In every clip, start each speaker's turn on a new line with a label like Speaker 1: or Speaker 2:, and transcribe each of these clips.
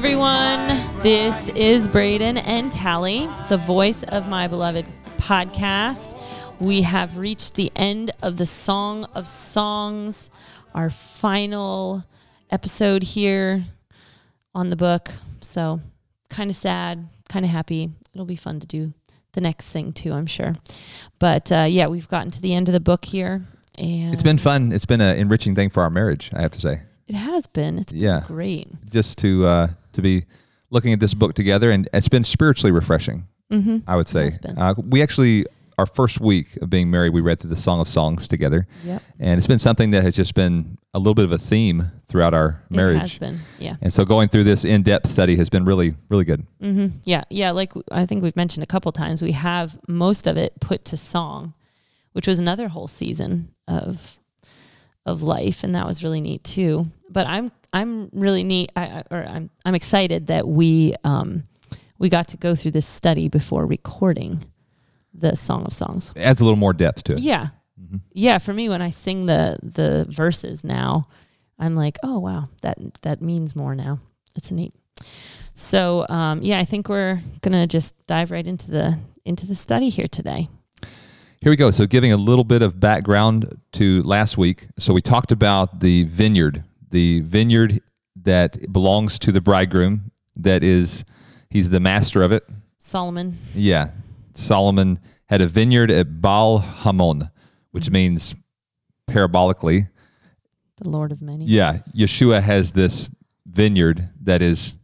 Speaker 1: Everyone. This is Braden and Tally, the voice of my beloved podcast. We have reached the end of the Song of Songs, our final episode here on the book. So, kind of sad, kind of happy. It'll be fun to do the next thing too, I'm sure. But uh, yeah, we've gotten to the end of the book here, and
Speaker 2: It's been fun. It's been an enriching thing for our marriage, I have to say.
Speaker 1: it has been. It's been
Speaker 2: Yeah.
Speaker 1: great.
Speaker 2: Just to uh, to be looking at this book together, and it's been spiritually refreshing.
Speaker 1: Mm-hmm.
Speaker 2: I would say. Uh, we actually, our first week of being married, we read through the Song of Songs together,
Speaker 1: Yep.
Speaker 2: and it's been something that has just been a little bit of a theme throughout our
Speaker 1: It
Speaker 2: marriage.
Speaker 1: has been. Yeah.
Speaker 2: And so going through this in-depth study has been really, really good.
Speaker 1: hmm Yeah, yeah. Like I think we've mentioned a couple times, we have most of it put to song, which was another whole season of of life, and that was really neat too. But I'm I'm really neat, I, or I'm I'm excited that we um we got to go through this study before recording the Song of Songs.
Speaker 2: It adds a little more depth to it.
Speaker 1: Yeah,
Speaker 2: Mhm.
Speaker 1: yeah. For me, when I sing the the verses now, I'm like, oh wow, that that means more now. It's neat. So um, yeah, I think we're gonna just dive right into the into the study here today.
Speaker 2: Here we go. So, giving a little bit of background to last week. So, we talked about the vineyard, the vineyard that belongs to the bridegroom, that is, he's the master of it.
Speaker 1: Solomon.
Speaker 2: Yeah. Solomon had a vineyard at Baal Hamon, which means parabolically.
Speaker 1: The Lord of many.
Speaker 2: Yeah. Yeshua has this vineyard that is,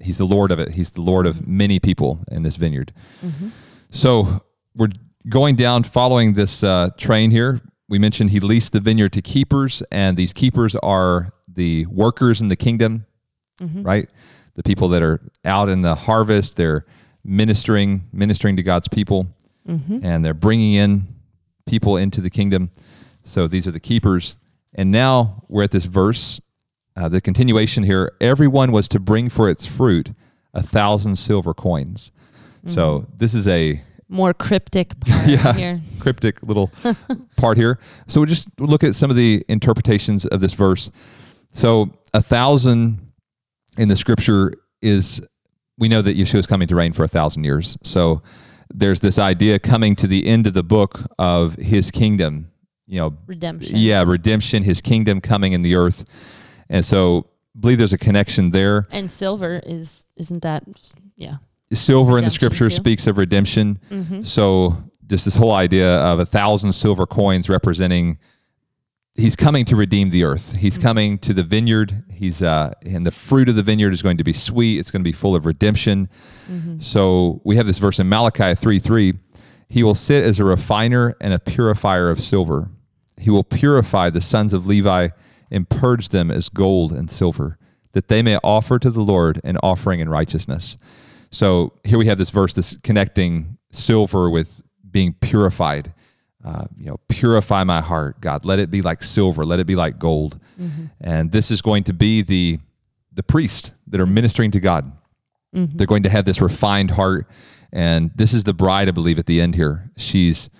Speaker 2: he's the Lord of it. He's the Lord of many people in this vineyard.
Speaker 1: Mhm.
Speaker 2: So we're going down following this uh, train here. We mentioned he leased the vineyard to keepers, and these keepers are the workers in the kingdom,
Speaker 1: Mhm.
Speaker 2: right? The people that are out in the harvest, they're ministering, ministering to God's people,
Speaker 1: Mhm.
Speaker 2: and they're bringing in people into the kingdom. So these are the keepers. And now we're at this verse, uh, the continuation here. Everyone was to bring for its fruit a thousand silver coins. So this is a
Speaker 1: More cryptic part
Speaker 2: Yeah.
Speaker 1: here.
Speaker 2: cryptic little part here. So we'll just look at some of the interpretations of this verse. So a thousand in the scripture is we know that Yeshua is coming to reign for a thousand years. So there's this idea coming to the end of the book of his kingdom, you know,
Speaker 1: Redemption.
Speaker 2: yeah, redemption, his kingdom coming in the earth. And so I believe there's a connection there.
Speaker 1: And silver is isn't that yeah.
Speaker 2: Silver in the scripture
Speaker 1: too.
Speaker 2: speaks of redemption.
Speaker 1: Mm-hmm.
Speaker 2: So just this whole idea of a thousand silver coins representing he's coming to redeem the earth. He's coming to the vineyard. He's uh and the fruit of the vineyard is going to be sweet. It's going to be full of redemption. So we have this verse in Malachi 3 3. He will sit as a refiner and a purifier of silver. He will purify the sons of Levi and purge them as gold and silver, that they may offer to the Lord an offering in righteousness. So here we have this verse, this connecting silver with being purified. Uh, you know, purify my heart, God. Let it be like silver. Let it be like gold. Mm-hmm. And this is going to be the the priests that are ministering to God. Mm-hmm. They're going to have this refined heart, and this is the bride, I believe, at the end here. She's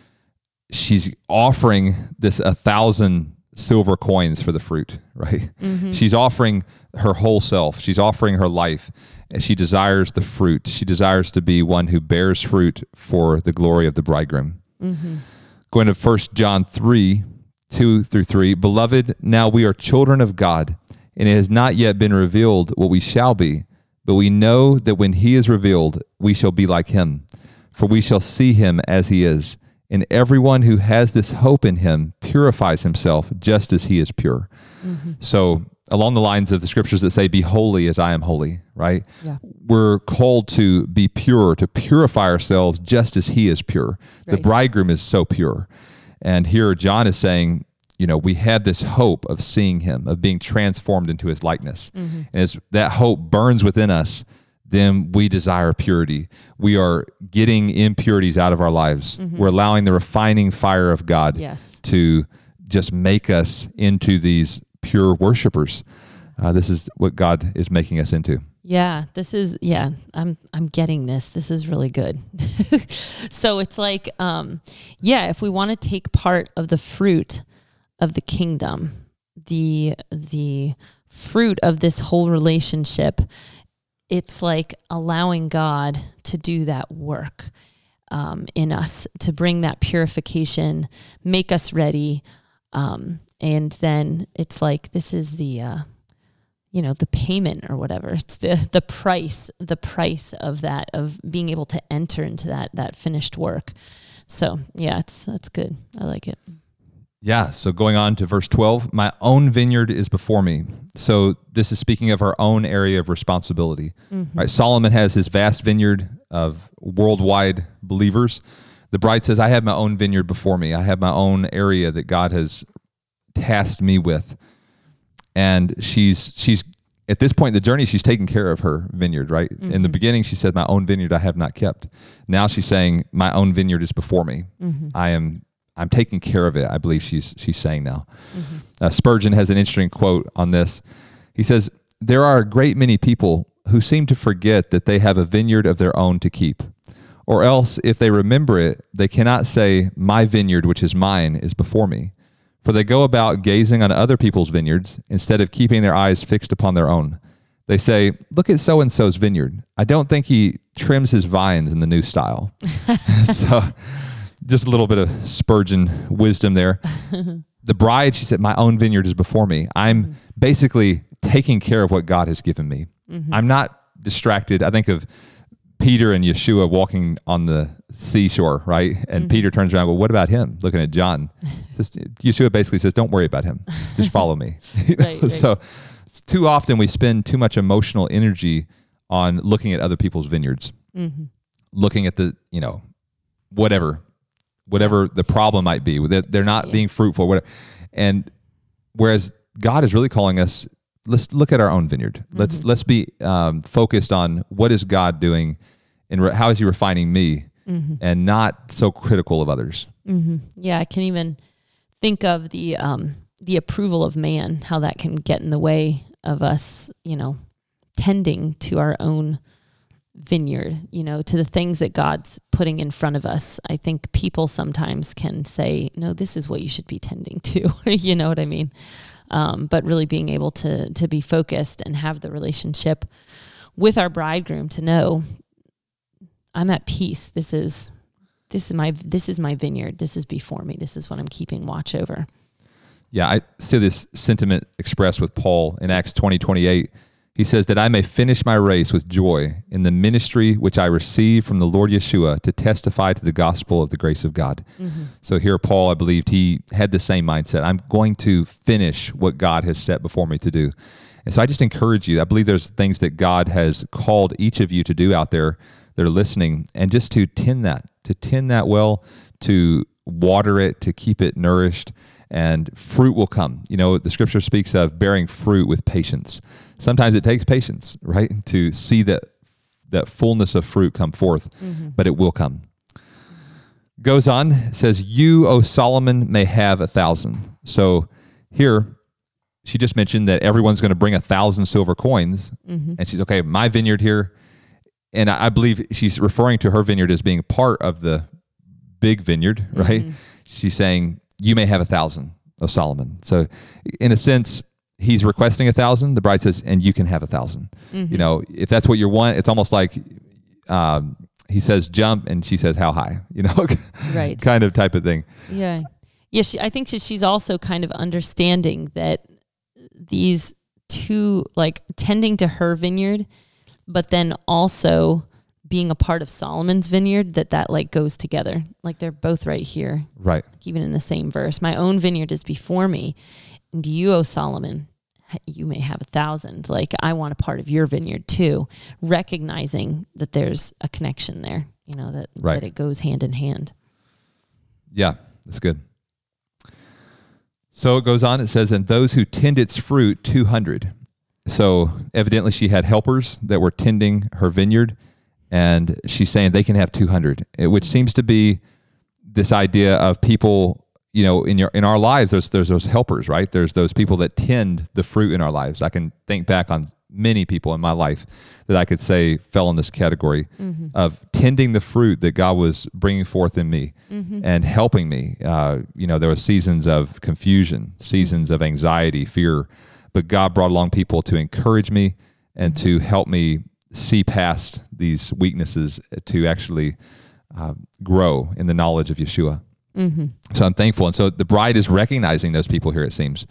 Speaker 2: she's offering this a thousand silver coins for the fruit, right? Mm-hmm. She's offering her whole self. She's offering her life. And she desires the fruit. She desires to be one who bears fruit for the glory of the bridegroom. Going to 1 John 3, 2 through 3. Beloved, now we are children of God, and it has not yet been revealed what we shall be. But we know that when he is revealed, we shall be like him, for we shall see him as he is. And everyone who has this hope in him purifies himself just as he is pure. Mm-hmm. So, along the lines of the scriptures that say, Be holy as I am holy, right?
Speaker 1: Yeah.
Speaker 2: We're called to be pure, to purify ourselves just as he is pure. The bridegroom is so pure. And here John is saying, you know, we have this hope of seeing him, of being transformed into his likeness. Mm-hmm. And as that hope burns within us, then we desire purity. We are getting impurities out of our lives. Mm-hmm. We're allowing the refining fire of God
Speaker 1: Yes.
Speaker 2: to just make us into these pure worshipers. Uh, this is what God is making us into.
Speaker 1: Yeah, this is yeah, I'm I'm getting this. This is really good. so it's like um yeah, if we want to take part of the fruit of the kingdom, the the fruit of this whole relationship, it's like allowing God to do that work um, in us, to bring that purification, make us ready. Um, and then it's like, this is the, uh, you know, the payment or whatever. It's the, the price, the price of that, of being able to enter into that, that finished work. So yeah, it's, that's good. I like it.
Speaker 2: Yeah. So going on to verse 12, my own vineyard is before me. So this is speaking of our own area of responsibility. Mm-hmm. Right. Solomon has his vast vineyard of worldwide believers. The bride says, I have my own vineyard before me. I have my own area that God has tasked me with. And she's she's at this point in the journey, she's taking care of her vineyard, right? Mm-hmm. In the mm-hmm. beginning, she said, My own vineyard I have not kept. Now she's saying, My own vineyard is before me. Mm-hmm. I am I'm taking care of it. I believe she's she's saying now. Mm-hmm. Uh, Spurgeon has an interesting quote on this. He says, "There are a great many people who seem to forget that they have a vineyard of their own to keep, or else, if they remember it, they cannot say, "My vineyard, which is mine, is before me." For they go about gazing on other people's vineyards instead of keeping their eyes fixed upon their own. They say, "Look at so and so's vineyard. I don't think he trims his vines in the new style." so just a little bit of Spurgeon wisdom there. the bride, she said, My own vineyard is before me. I'm mm-hmm. basically taking care of what God has given me. Mm-hmm. I'm not distracted. I think of Peter and Yeshua walking on the seashore, right? And mm-hmm. Peter turns around, well, what about him? Looking at John. Yeshua basically says, Don't worry about him. Just follow me. right, right. So too often we spend too much emotional energy on looking at other people's vineyards. Mm-hmm. Looking at the, you know, whatever whatever the problem might be. They're, they're not yeah. being fruitful. Whatever. And whereas God is really calling us, let's look at our own vineyard. Mm-hmm. Let's let's be um, focused on what is God doing, and re- how is He refining me, mm-hmm. and not so critical of others.
Speaker 1: Mm-hmm. Yeah, I can even think of the um, the approval of man, how that can get in the way of us, you know, tending to our own vineyard, you know, to the things that God's putting in front of us. I think people sometimes can say, no, this is what you should be tending to. you know what I mean? Um, but really being able to to be focused and have the relationship with our bridegroom to know I'm at peace. This is this is my this is my vineyard. This is before me. This is what I'm keeping watch over.
Speaker 2: Yeah, I see this sentiment expressed with Paul in Acts 20, 28 he says, That I may finish my race with joy in the ministry which I received from the Lord Yeshua to testify to the gospel of the grace of God. Mm-hmm. So here, Paul, I believed he had the same mindset. I'm going to finish what God has set before me to do. And so I just encourage you. I believe there's things that God has called each of you to do out there that are listening, and just to tend that, to tend that well, to water it, to keep it nourished, and fruit will come. You know, the scripture speaks of bearing fruit with patience sometimes it takes patience, right, to see that that fullness of fruit come forth, mm-hmm. but it will come. Goes on, says, You, O Solomon, may have a thousand. So here, she just mentioned that everyone's going to bring a thousand silver coins. Mm-hmm. And she's, okay, my vineyard here. And I, believe she's referring to her vineyard as being part of the big vineyard, right? Mm-hmm. She's saying, You may have a thousand, of Solomon. So, in a sense, he's requesting a thousand. The bride says, and you can have a 1000 mm-hmm. You know, if that's what you want, it's almost like um, he says jump, and she says how high. You know, right? kind of type of thing.
Speaker 1: Yeah, yeah. She, I think she, she's also kind of understanding that these two, like tending to her vineyard, but then also being a part of Solomon's vineyard that that like goes together like they're both right here
Speaker 2: right
Speaker 1: even in the same verse my own vineyard is before me and you, O Solomon, you may have a thousand. Like, I want a part of your vineyard too, recognizing that there's a connection there, you know, that, right. that it goes hand in hand.
Speaker 2: Yeah, that's good. So it goes on, it says, and those who tend its fruit, 200. So evidently she had helpers that were tending her vineyard, and she's saying they can have 200, which seems to be this idea of people you know in your in our lives there's there's those helpers right there's those people that tend the fruit in our lives i can think back on many people in my life that i could say fell in this category mm-hmm. of tending the fruit that god was bringing forth in me mm-hmm. and helping me uh, you know there were seasons of confusion seasons mm-hmm. of anxiety fear but God brought along people to encourage me and to mm-hmm. help me see past these weaknesses to actually uh, grow in the knowledge of Yeshua. Mm-hmm. So I'm thankful. And so the bride is recognizing those people here, it seems,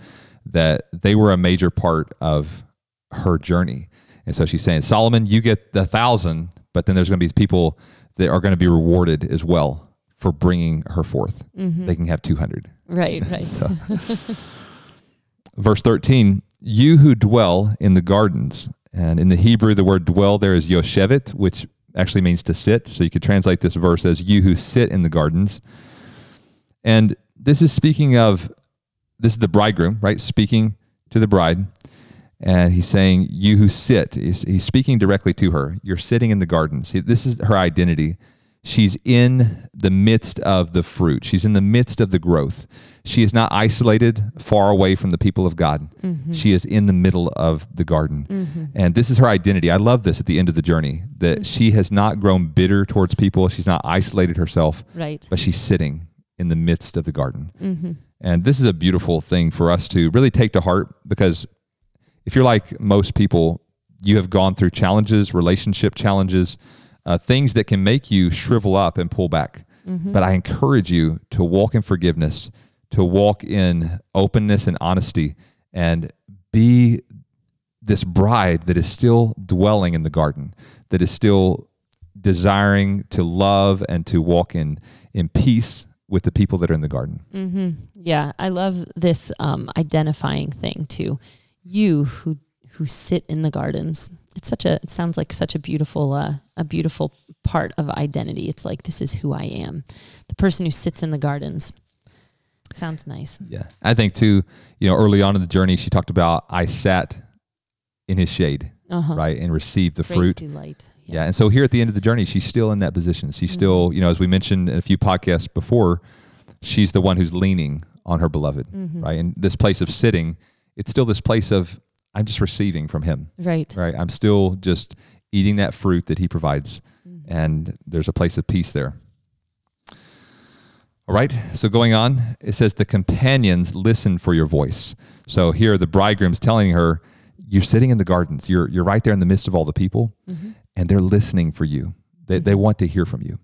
Speaker 2: that they were a major part of her journey. And so she's saying, Solomon, you get the thousand, but then there's going to be people that are going to be rewarded as well for bringing her forth. Mm-hmm. They can have 200.
Speaker 1: Right, right.
Speaker 2: So, verse 13, you who dwell in the gardens. And in the Hebrew, the word dwell there is yoshevet, which actually means to sit. So you could translate this verse as you who sit in the gardens. And this is speaking of, this is the bridegroom, right? Speaking to the bride. And he's saying, You who sit, he's, he's speaking directly to her. You're sitting in the gardens. This is her identity. She's in the midst of the fruit, she's in the midst of the growth. She is not isolated far away from the people of God. Mm-hmm. She is in the middle of the garden. Mm-hmm. And this is her identity. I love this at the end of the journey that mm-hmm. she has not grown bitter towards people, she's not isolated herself
Speaker 1: Right.
Speaker 2: but she's sitting in the midst of the garden. And this is a beautiful thing for us to really take to heart because if you're like most people, you have gone through challenges, relationship challenges, uh, things that can make you shrivel up and pull back. But I encourage you to walk in forgiveness, to walk in openness and honesty, and be this bride that is still dwelling in the garden, that is still desiring to love and to walk in in peace with the people that are in the garden.
Speaker 1: Yeah, I love this um, identifying thing too. You who who sit in the gardens. It's such a. It sounds like such a beautiful uh, a beautiful part of identity. It's like this is who I am. The person who sits in the gardens. Sounds nice.
Speaker 2: Yeah. I think too, you know, early on in the journey she talked about I sat in his shade,
Speaker 1: Uh-huh.
Speaker 2: right, and received the
Speaker 1: Great
Speaker 2: fruit.
Speaker 1: delight.
Speaker 2: Yeah. And so here at the end of the journey, she's still in that position. She's
Speaker 1: Mm-hmm.
Speaker 2: still, you know, as we mentioned in a few podcasts before, she's the one who's leaning on her beloved,
Speaker 1: Mm-hmm.
Speaker 2: right? And this place of sitting, it's still this place of I'm just receiving from him,
Speaker 1: Right.
Speaker 2: right? I'm still just eating that fruit that he provides.
Speaker 1: Mm-hmm.
Speaker 2: And there's a place of peace there. All right. So going on, it says the companions listen for your voice. So here the bridegroom's telling her, you're sitting in the gardens. You're you're right there in the midst of all the people, and they're listening for you. They they want to hear from you.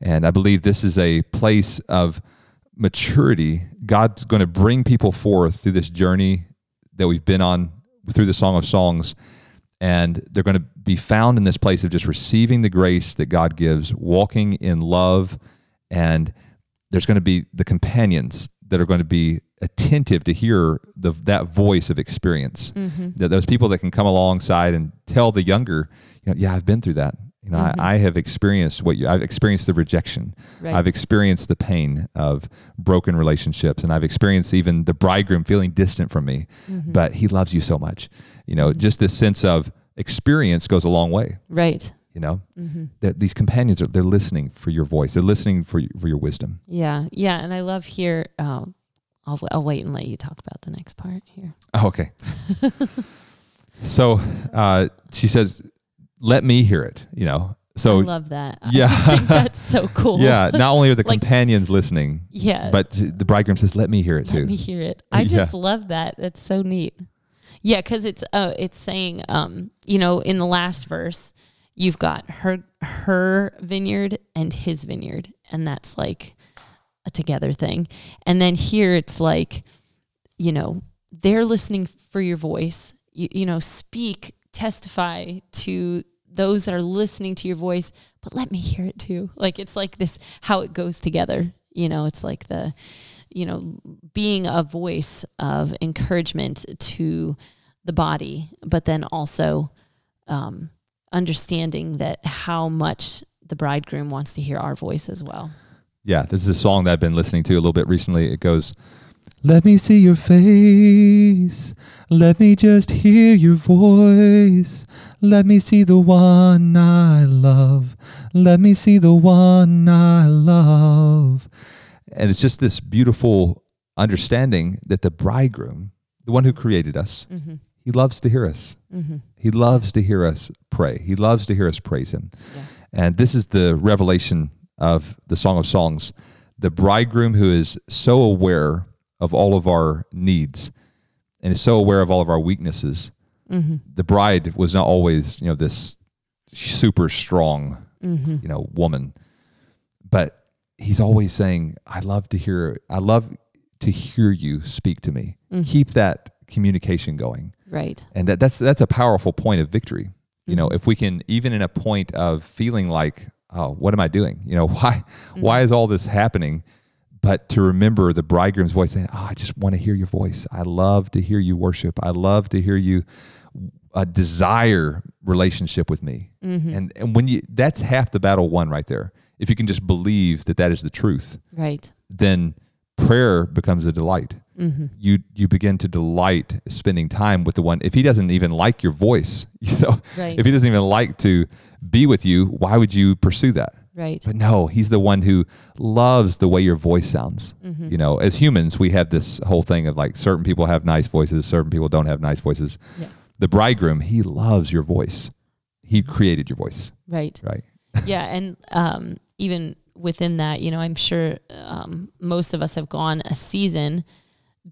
Speaker 2: And I believe this is a place of maturity. God's going to bring people forth through this journey that we've been on through the Song of Songs. And they're going to be found in this place of just receiving the grace that God gives, walking in love, and there's going to be the companions that are going to be attentive to hear the that voice of experience. Mm-hmm. That those people that can come alongside and tell the younger, you know, yeah, I've been through that. You know, I, I have experienced what you. I've experienced the rejection.
Speaker 1: Right.
Speaker 2: I've experienced the pain of broken relationships, and I've experienced even the bridegroom feeling distant from me. But he loves you so much. You know, just this sense of experience goes a long way
Speaker 1: Right.
Speaker 2: you know that these companions are they're listening for your voice they're listening for, for your wisdom
Speaker 1: Yeah. Yeah. And I love here. Uh, I'll I'll wait and let you talk about the next part here.
Speaker 2: oh, okay so uh, she says let me hear it you know so
Speaker 1: I love that.
Speaker 2: yeah.
Speaker 1: I just think that's so cool.
Speaker 2: yeah not only are the
Speaker 1: Like-
Speaker 2: companions listening
Speaker 1: Yeah.
Speaker 2: but the bridegroom says let me hear it
Speaker 1: Let
Speaker 2: too
Speaker 1: me hear it. I
Speaker 2: Yeah.
Speaker 1: just love that. That's so neat. Yeah, because it's uh, it's saying, um, you know, in the last verse, you've got her her vineyard and his vineyard, and that's like a together thing. And then here it's like, you know, they're listening for your voice. You, you know, speak, testify to those that are listening to your voice, but let me hear it too. Like it's like this how it goes together. You know, it's like the you know, being a voice of encouragement to the body, but then also um, understanding that how much the bridegroom wants to hear our voice as well.
Speaker 2: yeah there's a song that i've been listening to a little bit recently it goes let me see your face. Let me just hear your voice. Let me see the one i love. Let me see the one i love. And it's just this beautiful understanding that the bridegroom the one who created us
Speaker 1: Mm-hmm.
Speaker 2: he loves to hear us. He loves to hear us pray. He loves to hear us praise him.
Speaker 1: Yeah.
Speaker 2: and this is the revelation of the Song of Songs. The bridegroom who is so aware of all of our needs and is so aware of all of our weaknesses. Mm-hmm. The bride was not always, you know, this super strong, mm-hmm. you know, woman, but he's always saying, "I love to hear. I love to hear you speak to me. Mm-hmm. Keep that communication going."
Speaker 1: Right.
Speaker 2: and that, that's that's a powerful point of victory you know if we can even in a point of feeling like oh what am i doing you know why why is all this happening but to remember the bridegroom's voice saying oh i just want to hear your voice i love to hear you worship i love to hear you uh, desire relationship with me mm-hmm. and and when you that's half the battle won right there if you can just believe that that is the truth
Speaker 1: Right.
Speaker 2: then prayer becomes a delight. Mm-hmm. You you begin to delight spending time with the one. If he doesn't even like your voice, you know,
Speaker 1: Right.
Speaker 2: if he doesn't even like to be with you, why would you pursue that?
Speaker 1: Right.
Speaker 2: But no, he's the one who loves the way your voice sounds.
Speaker 1: Mm-hmm.
Speaker 2: You know, as humans, we have this whole thing of like certain people have nice voices, certain people don't have nice voices.
Speaker 1: Yeah.
Speaker 2: The bridegroom, he loves your voice. He
Speaker 1: Mm-hmm.
Speaker 2: created your voice,
Speaker 1: Right.
Speaker 2: right?
Speaker 1: yeah, and um, even within that, you know, I'm sure um, most of us have gone a season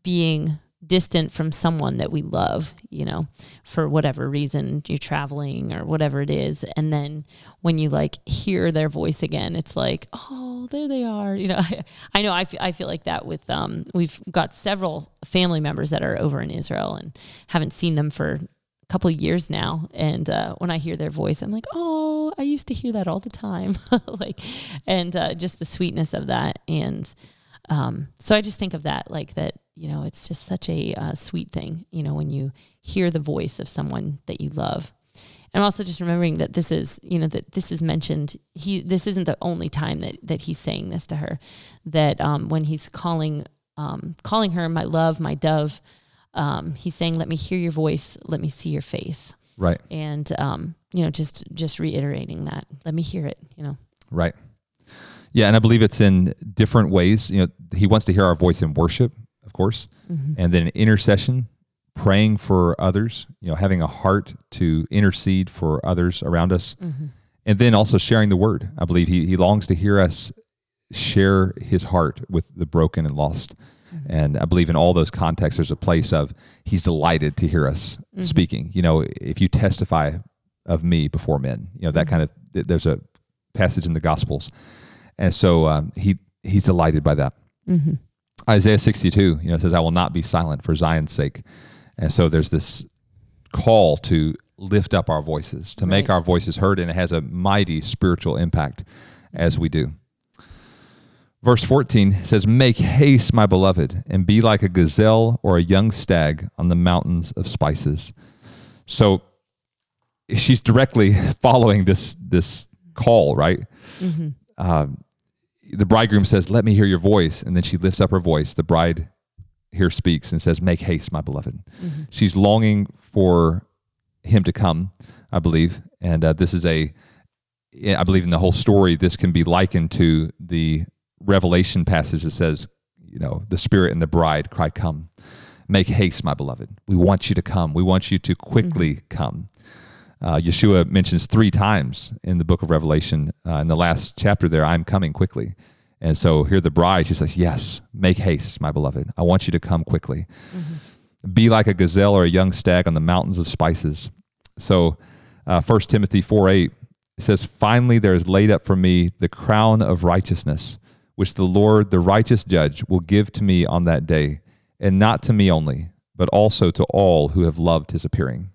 Speaker 1: being distant from someone that we love, you know, for whatever reason you're traveling or whatever it is. And then when you like hear their voice again, it's like, oh, there they are. You know, I, I know I feel, I feel like that with, um, we've got several family members that are over in Israel and haven't seen them for a couple years now. And uh, when I hear their voice, I'm like, oh, I used to hear that all the time. like, and uh, just the sweetness of that. And um, so I just think of that, like that, you know, it's just such a uh, sweet thing, you know, when you hear the voice of someone that you love. And also just remembering that this is, you know, that this is mentioned. He, this isn't the only time that that he's saying this to her. That um, when he's calling, um, calling her my love, my dove, um, he's saying, "Let me hear your voice. Let me see your face."
Speaker 2: Right.
Speaker 1: And um, you know, just just reiterating that. Let me hear it. You know.
Speaker 2: Right. Yeah, and I believe it's in different ways. You know, he wants to hear our voice in worship, of course, mm-hmm. and then intercession, praying for others. You know, having a heart to intercede for others around us, mm-hmm. and then also sharing the word. I believe he he longs to hear us share his heart with the broken and lost. Mm-hmm. And I believe in all those contexts, there's a place of he's delighted to hear us speaking. You know, if you testify of me before men, you know that kind of. th- There's a passage in the Gospels, and so um, he he's delighted by that. Isaiah 62, you know, says, "I will not be silent for Zion's sake," and so there's this call to lift up our voices, to make our voices heard, and it has a mighty spiritual impact as we do. Verse 14 says, Make haste, my beloved, and be like a gazelle or a young stag on the mountains of spices. So she's directly following this this call, right? Um, the bridegroom says, Let me hear your voice. And then she lifts up her voice. The bride here speaks and says, Make haste, my beloved. She's longing for him to come, I believe. And uh, this is a, I believe in the whole story, this can be likened to the Revelation passage that says, you know, the Spirit and the bride cry, Come. Make haste, my beloved. We want you to come. We want you to quickly come. Uh, Yeshua mentions three times in the book of Revelation, uh, in the last chapter there, I'm coming quickly. And so here the bride, she says, Yes, make haste, my beloved. I want you to come quickly. Be like a gazelle or a young stag on the mountains of spices. So, uh, 1 Timothy 4 8 says, Finally, there is laid up for me the crown of righteousness, which the Lord, the righteous judge, will give to me on that day, and not to me only, but also to all who have loved his appearing.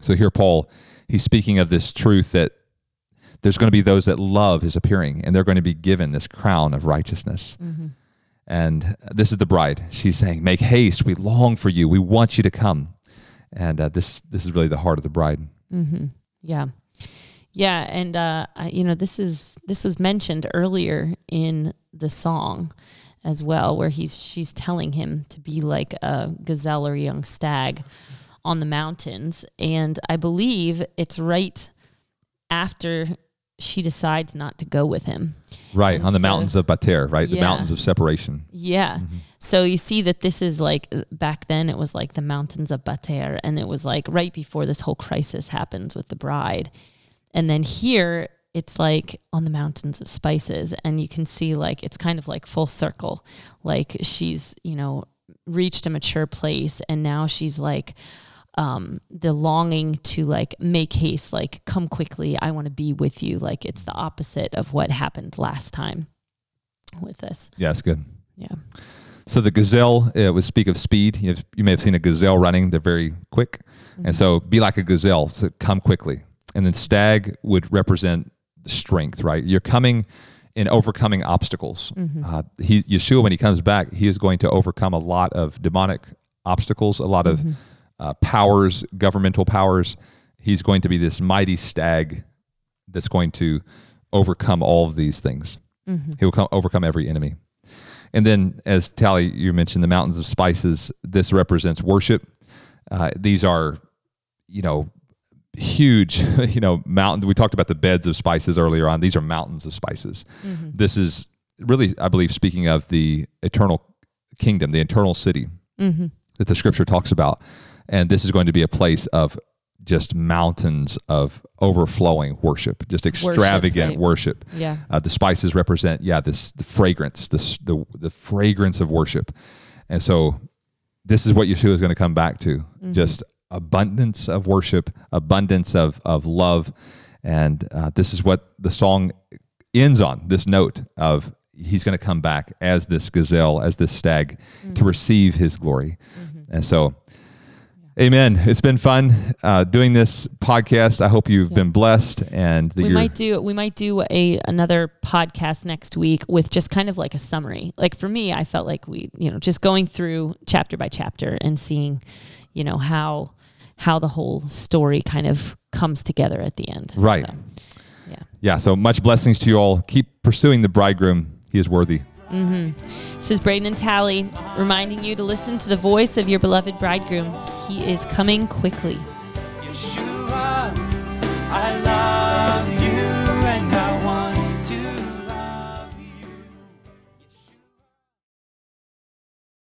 Speaker 2: So here, Paul, he's speaking of this truth that there's going to be those that love his appearing, and they're going to be given this crown of righteousness. And this is the bride. She's saying, "Make haste! We long for you. We want you to come." And uh, this this is really the heart of the bride.
Speaker 1: Yeah. Yeah, and uh, I, you know this is this was mentioned earlier in the song as well, where he's she's telling him to be like a gazelle or a young stag on the mountains, and I believe it's right after she decides not to go with him.
Speaker 2: Right
Speaker 1: And
Speaker 2: on the
Speaker 1: so-
Speaker 2: mountains of Bater, right? The mountains of separation.
Speaker 1: Yeah. Mm-hmm. So you see that this is like back then it was like the mountains of Bater and it was like right before this whole crisis happens with the bride. And then here it's like on the mountains of spices and you can see like it's kind of like full circle. Like she's, you know, reached a mature place and now she's like um the longing to like make haste like come quickly i want to be with you like it's the opposite of what happened last time with this
Speaker 2: Yeah, it's good.
Speaker 1: yeah
Speaker 2: So the gazelle it would speak of speed. You, have, you may have seen a gazelle running; they're very quick, and so be like a gazelle. So come quickly. And then stag would represent strength, right? You're coming in overcoming obstacles. Uh, he, Yeshua, when he comes back, he is going to overcome a lot of demonic obstacles, a lot of uh, powers, governmental powers. He's going to be this mighty stag that's going to overcome all of these things. He will come, overcome every enemy. And then, as Tally, you mentioned the mountains of spices. This represents worship. Uh, these are, you know, huge, you know, mountain. We talked about the beds of spices earlier on. These are mountains of spices. This is really, I believe, speaking of the eternal kingdom, the eternal city that the scripture talks about. And this is going to be a place of just mountains of overflowing worship, just extravagant
Speaker 1: right.
Speaker 2: worship.
Speaker 1: Yeah.
Speaker 2: Uh, the spices represent, yeah, this the fragrance, this the the fragrance of worship, and so this is what Yeshua is going to come back to: just abundance of worship, abundance of of love, and uh, this is what the song ends on. This note of He's going to come back as this gazelle, as this stag, to receive His glory, and so. Amen. It's been fun uh, doing this podcast. I hope you've been blessed and
Speaker 1: we might do we might do a another podcast next week with just kind of like a summary. Like for me, I felt like we, you know, just going through chapter by chapter and seeing, you know, how how the whole story kind of comes together at the end.
Speaker 2: Right.
Speaker 1: So, yeah.
Speaker 2: Yeah, so much blessings to you all. Keep pursuing the bridegroom. He is worthy. Mm-hmm.
Speaker 1: This is Braden and Tally reminding you to listen to the voice of your beloved bridegroom. He is coming quickly.
Speaker 3: Yeshua,